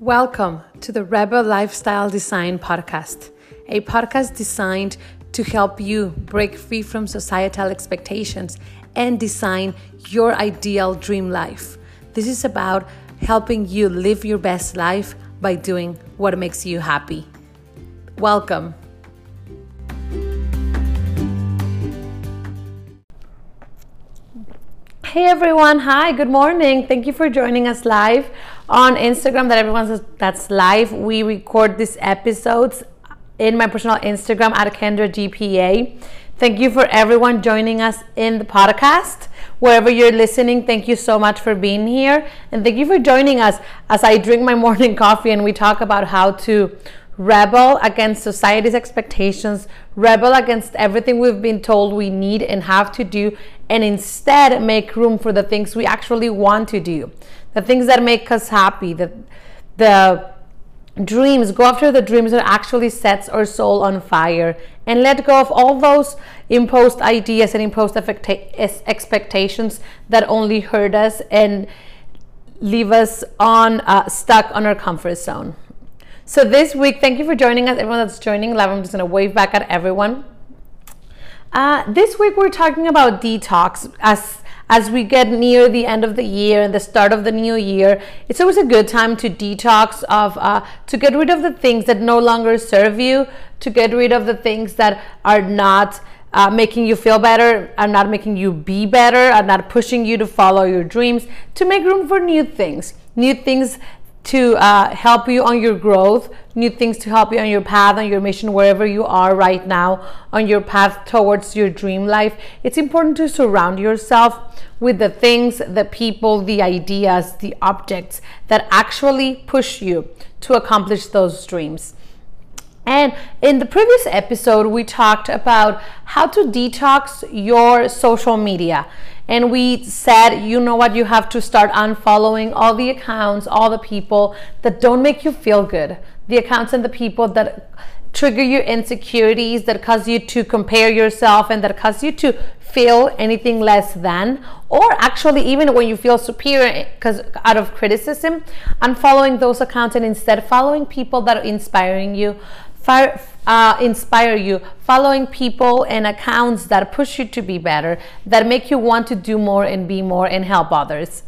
Welcome to the Rebel Lifestyle Design Podcast, a podcast designed to help you break free from societal expectations and design your ideal dream life. This is about helping you live your best life by doing what makes you happy. Welcome. Hey everyone, hi, good morning. Thank you for joining us live on Instagram. That everyone says that's live. We record these episodes in my personal Instagram at Kendra GPA. Thank you for everyone joining us in the podcast. Wherever you're listening, thank you so much for being here. And thank you for joining us as I drink my morning coffee and we talk about how to rebel against society's expectations, rebel against everything we've been told we need and have to do, and instead make room for the things we actually want to do, the things that make us happy, the, the dreams, go after the dreams that actually sets our soul on fire, and let go of all those imposed ideas and imposed expectations that only hurt us and leave us on uh, stuck on our comfort zone. So this week, thank you for joining us. Everyone that's joining live, I'm just gonna wave back at everyone. Uh, this week we're talking about detox as as we get near the end of the year and the start of the new year. It's always a good time to detox of uh, to get rid of the things that no longer serve you, to get rid of the things that are not. Uh, making you feel better, are not making you be better, are not pushing you to follow your dreams, to make room for new things, new things to uh, help you on your growth, new things to help you on your path, on your mission, wherever you are right now, on your path towards your dream life. It's important to surround yourself with the things, the people, the ideas, the objects that actually push you to accomplish those dreams. And in the previous episode, we talked about how to detox your social media and we said, you know what, you have to start unfollowing all the accounts, all the people that don't make you feel good, the accounts and the people that trigger your insecurities, that cause you to compare yourself, and that cause you to feel anything less than, or actually even when you feel superior eh, because out of criticism, unfollowing those accounts and instead following people that are inspiring you, fire, uh, inspire you, following people and accounts that push you to be better, that make you want to do more and be more and help others.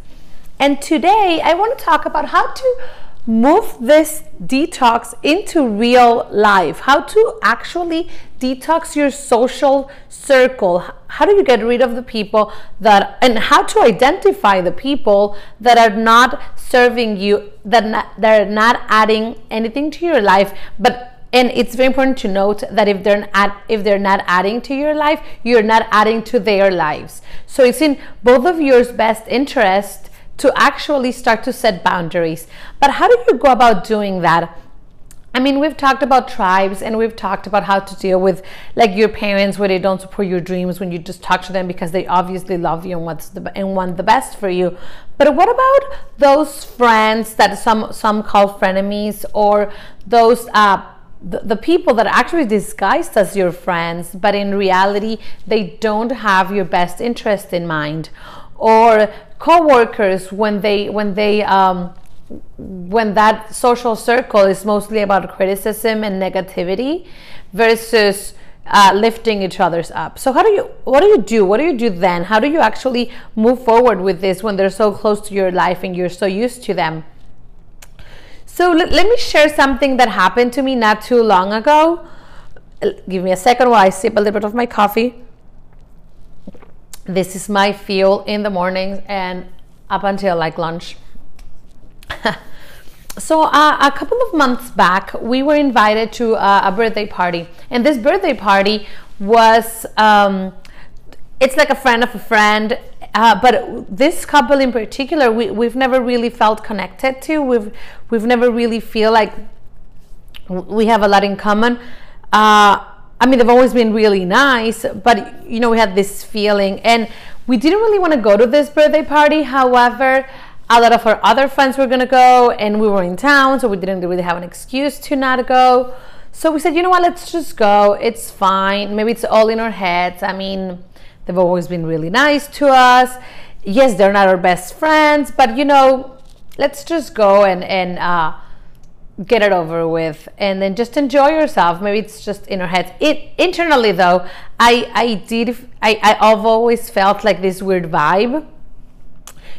And today I want to talk about how to move this detox into real life, how to actually detox your social circle. How do you get rid of the people that, and how to identify the people that are not serving you, that, not, that are not adding anything to your life, but and it's very important to note that if they're not if they're not adding to your life you're not adding to their lives. So it's in both of your best interest to actually start to set boundaries. But how do you go about doing that? I mean, we've talked about tribes and we've talked about how to deal with like your parents where they don't support your dreams when you just talk to them because they obviously love you and what's the and want the best for you. But what about those friends that some some call frenemies or those uh, the, the people that actually disguised as your friends, but in reality, they don't have your best interest in mind. Or co-workers when they when they um, when that social circle is mostly about criticism and negativity versus uh, lifting each other's up. So how do you what do you do? What do you do then? How do you actually move forward with this when they're so close to your life and you're so used to them? So let, let me share something that happened to me not too long ago. Give me a second while I sip a little bit of my coffee. This is my fuel in the mornings and up until like lunch. so uh, a couple of months back, we were invited to uh, a birthday party, and this birthday party was um, it's like a friend of a friend uh, but this couple in particular, we, we've never really felt connected to. We've we've never really feel like we have a lot in common. Uh, I mean, they've always been really nice, but you know, we had this feeling, and we didn't really want to go to this birthday party. However, a lot of our other friends were gonna go, and we were in town, so we didn't really have an excuse to not go. So we said, you know what, let's just go. It's fine. Maybe it's all in our heads. I mean, They've always been really nice to us. Yes, they're not our best friends, but you know, let's just go and and uh, get it over with and then just enjoy yourself. Maybe it's just in our heads. It internally though i i did i i've always felt like this weird vibe.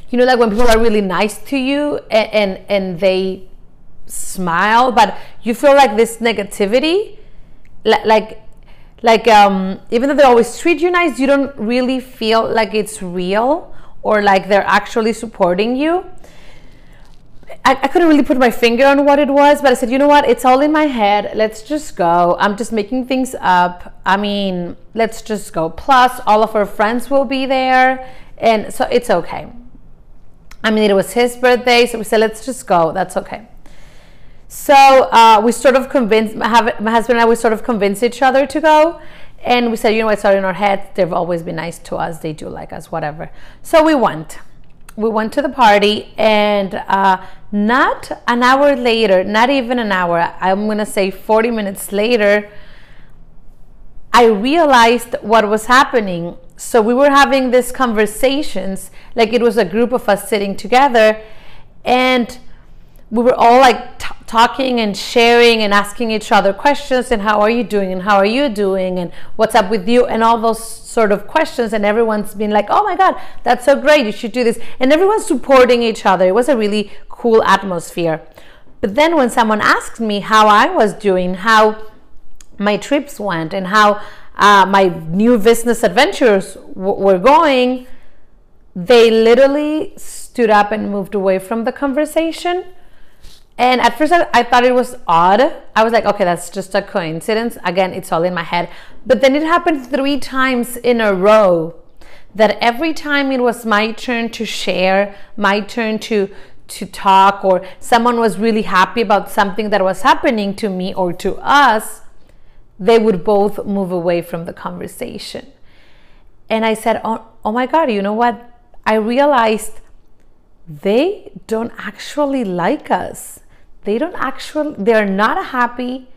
You know like when people are really nice to you and and, and they smile but you feel like this negativity like like um even though they always treat you nice you don't really feel like it's real or like they're actually supporting you I, I, couldn't really put my finger on what it was, but I said, you know what? It's all in my head. Let's just go. I'm just making things up. I mean, let's just go. Plus, all of our friends will be there. And so it's okay. I mean, it was his birthday. So we said, let's just go. That's okay. So uh, we sort of convinced, my husband and I, we sort of convinced each other to go. And we said, you know? It's all in our heads. They've always been nice to us. They do like us, whatever. So we went we went to the party and uh, not an hour later not even an hour i'm going to say 40 minutes later i realized what was happening so we were having these conversations like it was a group of us sitting together and we were all like talking and sharing and asking each other questions and how are you doing and how are you doing and what's up with you and all those sort of questions. And everyone's been like oh my god that's so great. You should do this. And everyone's supporting each other. It was a really cool atmosphere. But then when someone asked me how i was doing how my trips went and how uh, my new business adventures w- were going they literally stood up and moved away from the conversation and at first, I, I, thought it was odd. I was like, okay, that's just a coincidence. Again, it's all in my head. But then it happened three times in a row that every time it was my turn to share, my turn to to talk or someone was really happy about something that was happening to me or to us, they would both move away from the conversation. And I said, "Oh, oh my god, you know what? I realized they don't actually like us they don't actually they're not happy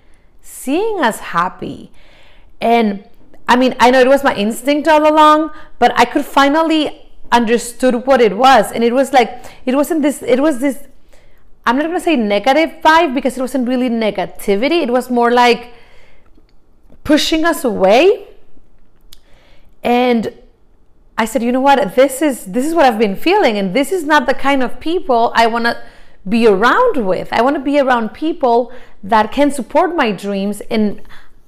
seeing us happy. And i mean i know it was my instinct all along but i could finally understood what it was. And it was like it wasn't this it was this i'm not going to say negative vibe because it wasn't really negativity. It was more like pushing us away. And i said you know what? This is this is what i've been feeling and this is not the kind of people i want to be around with. I want to be around people that can support my dreams and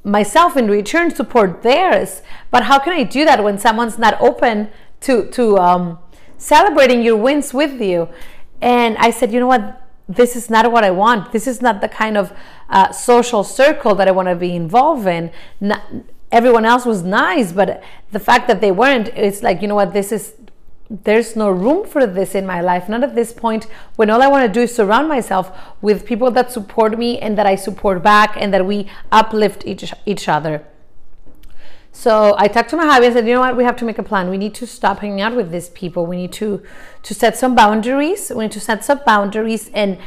myself in return support theirs. But how can I do that when someone's not open to to um, celebrating your wins with you? And I said, you know what? This is not what I want. This is not the kind of uh, social circle that I want to be involved in. Not, everyone else was nice, but the fact that they weren't, it's like, you know what? This is there's no room for this in my life not at this point when all i want to do is surround myself with people that support me and that i support back and that we uplift each, each other. So i talked to my hubby and said you know what? We have to make a plan. We need to stop hanging out with these people. We need to to set some boundaries. We need to set some boundaries and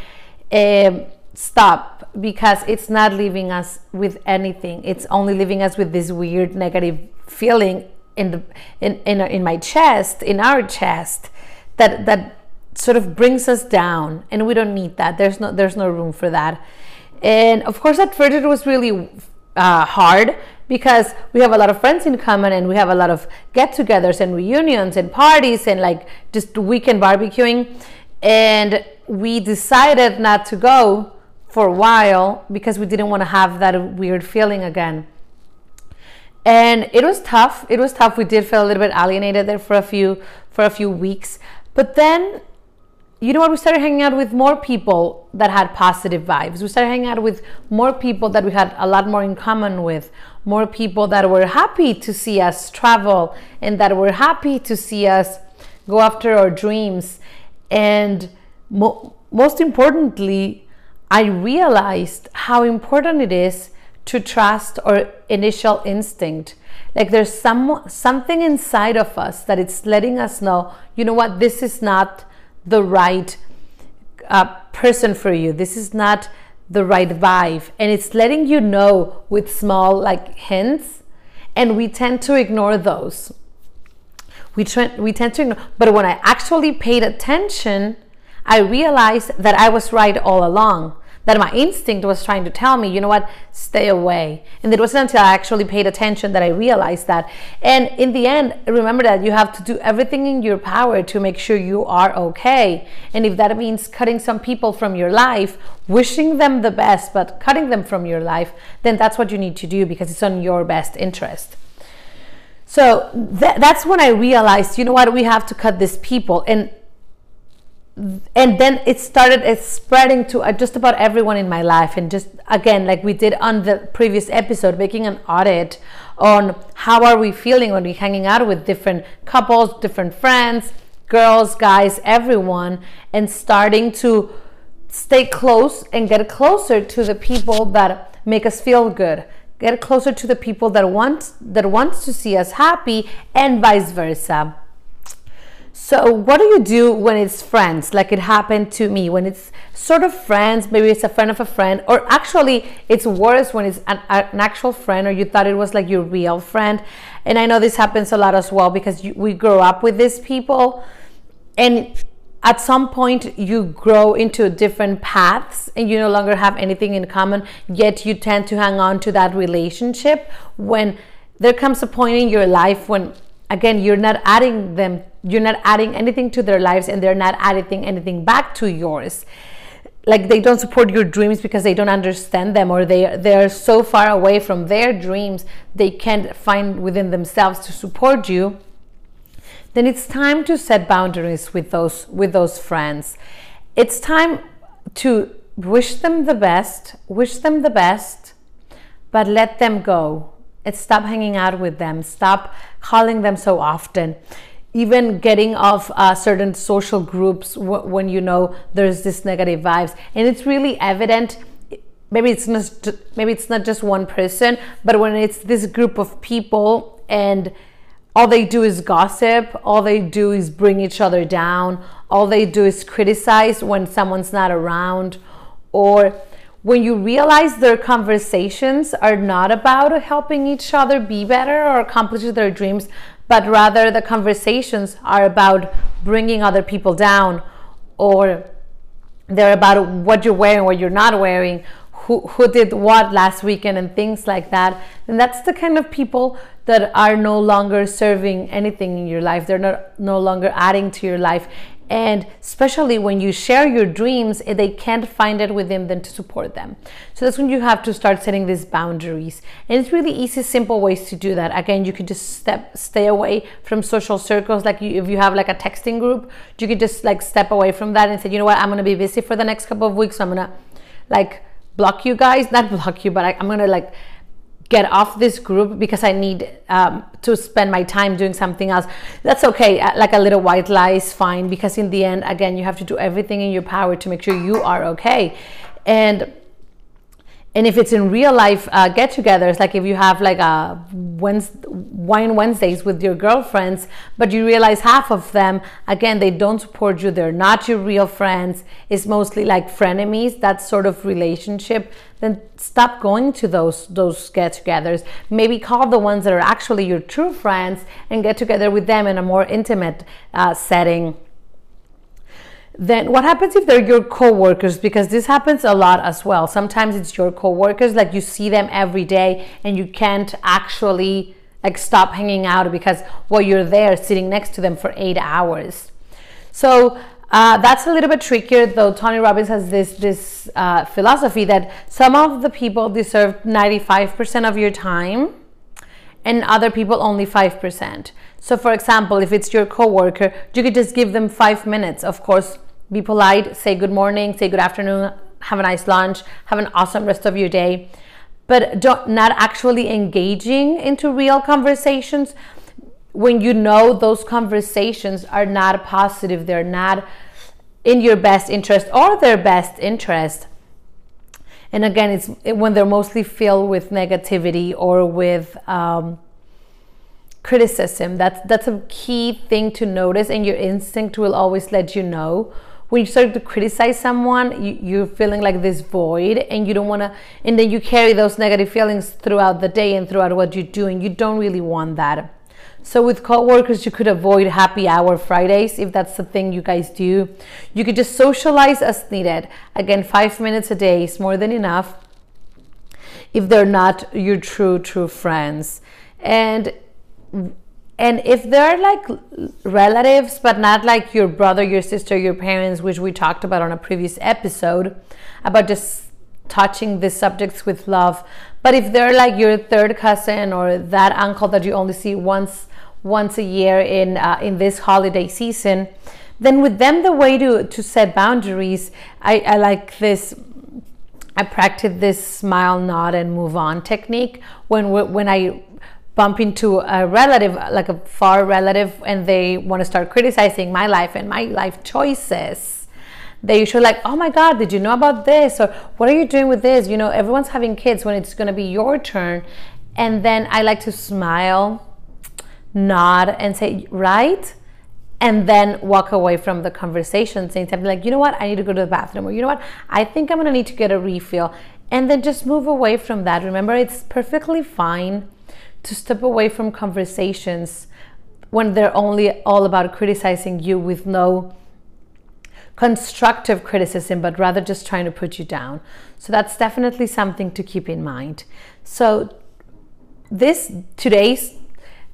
uh, stop because it's not leaving us with anything. It's only leaving us with this weird negative feeling in the in in, in my chest in our chest that that sort of brings us down and we don't need that. There's no there's no room for that. And of course at first it was really uh, hard because we have a lot of friends in common and we have a lot of get-togethers and reunions and parties and like just weekend barbecuing. And we decided not to go for a while because we didn't want to have that weird feeling again and it was tough. It was tough. We did feel a little bit alienated there for a few for a few weeks. But then you know what? We started hanging out with more people that had positive vibes. We started hanging out with more people that we had a lot more in common with. More people that were happy to see us travel and that were happy to see us go after our dreams. And mo- most importantly i realized how important it is to trust or initial instinct. Like there's some something inside of us that it's letting us know you know what this is not the right uh, person for you. This is not the right vibe. And it's letting you know with small like hints. And we tend to ignore those. We, tend we tend to ignore but when i actually paid attention i realized that i was right all along that my instinct was trying to tell me, you know what, stay away. And it wasn't until I actually paid attention that I realized that. And in the end, remember that you have to do everything in your power to make sure you are okay. And if that means cutting some people from your life, wishing them the best, but cutting them from your life, then that's what you need to do because it's on your best interest. So th- that's when I realized, you know what, we have to cut these people. And and then it started spreading to uh, just about everyone in my life. And just again like we did on the previous episode making an audit on how are we feeling when we're hanging out with different couples different friends girls guys everyone and starting to stay close and get closer to the people that make us feel good. Get closer to the people that want that wants to see us happy and vice versa so, what do you do when it's friends? Like it happened to me, when it's sort of friends, maybe it's a friend of a friend, or actually, it's worse when it's an, an actual friend or you thought it was like your real friend. And I know this happens a lot as well because you, we grow up with these people, and at some point, you grow into different paths and you no longer have anything in common, yet you tend to hang on to that relationship when there comes a point in your life when again you're not adding them you're not adding anything to their lives and they're not adding anything back to yours. Like they don't support your dreams because they don't understand them or they they're so far away from their dreams they can't find within themselves to support you. Then it's time to set boundaries with those with those friends. It's time to wish them the best wish them the best but let them go. It's stop hanging out with them. Stop calling them so often even getting off uh, certain social groups w- when you know there's this negative vibes. And it's really evident maybe it's not maybe it's not just one person but when it's this group of people and all they do is gossip all they do is bring each other down all they do is criticize when someone's not around or when you realize their conversations are not about helping each other be better or accomplish their dreams but rather the conversations are about bringing other people down or they're about what you're wearing, what you're not wearing, who, who did what last weekend, and things like that. And that's the kind of people that are no longer serving anything in your life. They're not, no longer adding to your life. And especially when you share your dreams, eh, they can't find it within them to support them. So that's when you have to start setting these boundaries. And it's really easy, simple ways to do that. Again, you could just step, stay away from social circles. Like you, if you have like a texting group, you could just like step away from that and say, you know what, I'm gonna be busy for the next couple of weeks. So I'm gonna like block you guys, not block you, but I, I'm gonna like get off this group because I need um, to spend my time doing something else. That's okay. Uh, like a little white lie is fine because in the end, again, you have to do everything in your power to make sure you are okay. And and if it's in real life uh, get-togethers, like if you have like a Wednesday, wine Wednesdays with your girlfriends, but you realize half of them, again, they don't support you. They're not your real friends. It's mostly like frenemies. That sort of relationship. Then stop going to those those get-togethers. Maybe call the ones that are actually your true friends and get together with them in a more intimate uh, setting then what happens if they're your co-workers? Because this happens a lot as well. Sometimes it's your co-workers like you see them every day and you can't actually like stop hanging out because well you're there sitting next to them for eight hours. So uh, that's a little bit trickier though. Tony robbins has this this uh, philosophy that some of the people deserve 95% of your time and other people only 5% so for example, if it's your coworker, you could just give them five minutes. Of course, be polite, say good morning, say good afternoon, have a nice lunch, have an awesome rest of your day. But not actually engaging into real conversations when you know those conversations are not positive, they're not in your best interest or their best interest. And again, it's when they're mostly filled with negativity or with um, criticism that's that's a key thing to notice and your instinct will always let you know when you start to criticize someone you, you're feeling like this void and you don't want to and then you carry those negative feelings throughout the day and throughout what you're doing you don't really want that So with coworkers, you could avoid happy hour Fridays if that's the thing you guys do. You could just socialize as needed. Again, five minutes a day is more than enough if they're not your true, true friends. And and if they're like relatives, but not like your brother, your sister, your parents, which we talked about on a previous episode about just touching these subjects with love. But if they're like your third cousin or that uncle that you only see once once a year in uh, in this holiday season, then with them the way to to set boundaries, I, I like this. I practice this smile, nod, and move on technique when when I bump into a relative, like a far relative, and they want to start criticizing my life and my life choices. They usually like, oh my God, did you know about this? Or what are you doing with this? You know, everyone's having kids when it's going to be your turn. And then I like to smile nod and say, right? And then walk away from the conversation saying something like, you know what, I need to go to the bathroom, or you know what, I think I'm gonna need to get a refill. And then just move away from that. Remember, it's perfectly fine to step away from conversations when they're only all about criticizing you with no constructive criticism, but rather just trying to put you down. So that's definitely something to keep in mind. So this today's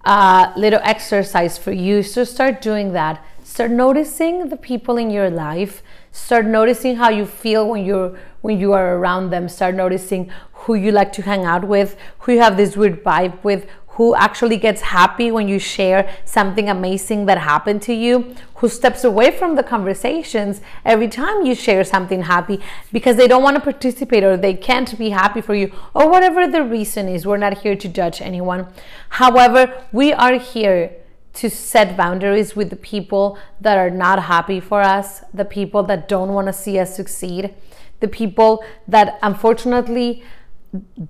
uh, little exercise for you. So start doing that. Start noticing the people in your life. Start noticing how you feel when you're when you are around them. Start noticing who you like to hang out with, who you have this weird vibe with, who actually gets happy when you share something amazing that happened to you, who steps away from the conversations every time you share something happy because they don't want to participate or they can't be happy for you or whatever the reason is. We're not here to judge anyone. However, we are here to set boundaries with the people that are not happy for us, the people that don't want to see us succeed, the people that unfortunately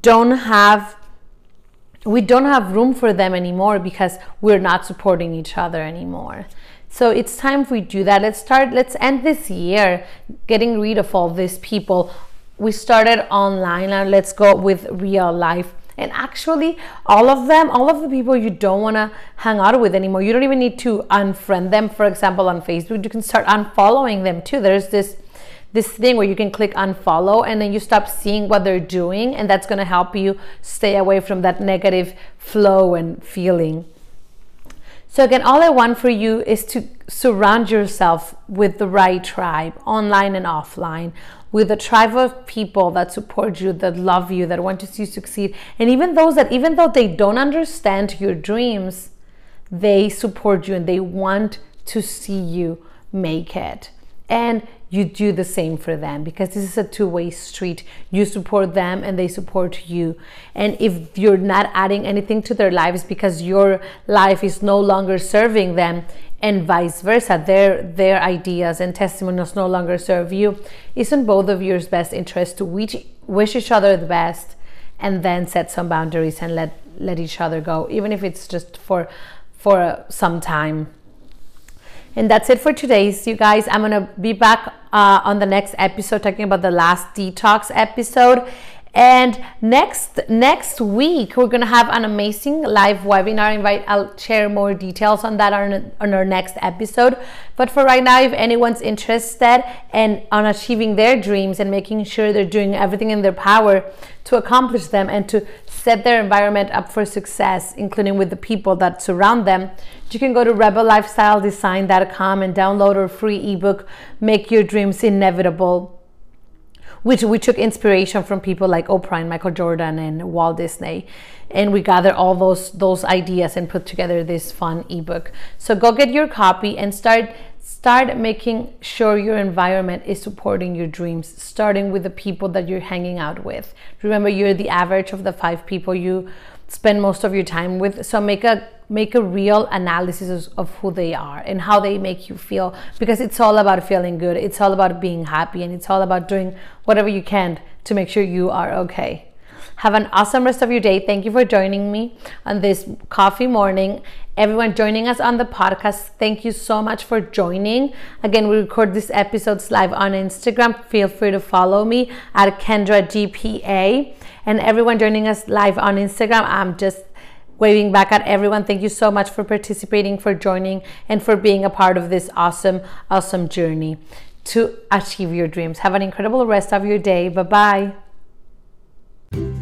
don't have we don't have room for them anymore because we're not supporting each other anymore. So it's time we do that. Let's start, let's end this year getting rid of all these people. We started online and let's go with real life. And actually, all of them, all of the people you don't want to hang out with anymore, you don't even need to unfriend them. For example, on Facebook, you can start unfollowing them too. There's this this thing where you can click unfollow and then you stop seeing what they're doing and that's going to help you stay away from that negative flow and feeling so again all i want for you is to surround yourself with the right tribe online and offline with a tribe of people that support you that love you that want to see you succeed. And even those that even though they don't understand your dreams they support you and they want to see you make it. And you do the same for them because this is a two-way street. You support them and they support you. And if you're not adding anything to their lives because your life is no longer serving them and vice versa their their ideas and testimonials no longer serve you it's in both of your best interest to wish, wish each other the best and then set some boundaries and let let each other go even if it's just for for some time and that's it for today. So you guys, I'm going to be back uh, on the next episode talking about the last detox episode. And next next week we're gonna have an amazing live webinar. Invite I'll share more details on that on, on our next episode. But for right now, if anyone's interested and on achieving their dreams and making sure they're doing everything in their power to accomplish them and to set their environment up for success, including with the people that surround them, you can go to rebellifestyledesign.com and download our free ebook, Make Your Dreams Inevitable which we took inspiration from people like Oprah and Michael Jordan and Walt Disney. And we gathered all those those ideas and put together this fun ebook. So go get your copy and start start making sure your environment is supporting your dreams, starting with the people that you're hanging out with. Remember, you're the average of the five people you spend most of your time with. So make a make a real analysis of who they are and how they make you feel because it's all about feeling good. It's all about being happy and it's all about doing whatever you can to make sure you are okay. Have an awesome rest of your day. Thank you for joining me on this coffee morning. Everyone joining us on the podcast, thank you so much for joining. Again, we record these episodes live on Instagram. Feel free to follow me at Kendra GPA. And everyone joining us live on Instagram, I'm just waving back at everyone. Thank you so much for participating, for joining, and for being a part of this awesome, awesome journey to achieve your dreams. Have an incredible rest of your day. Bye bye.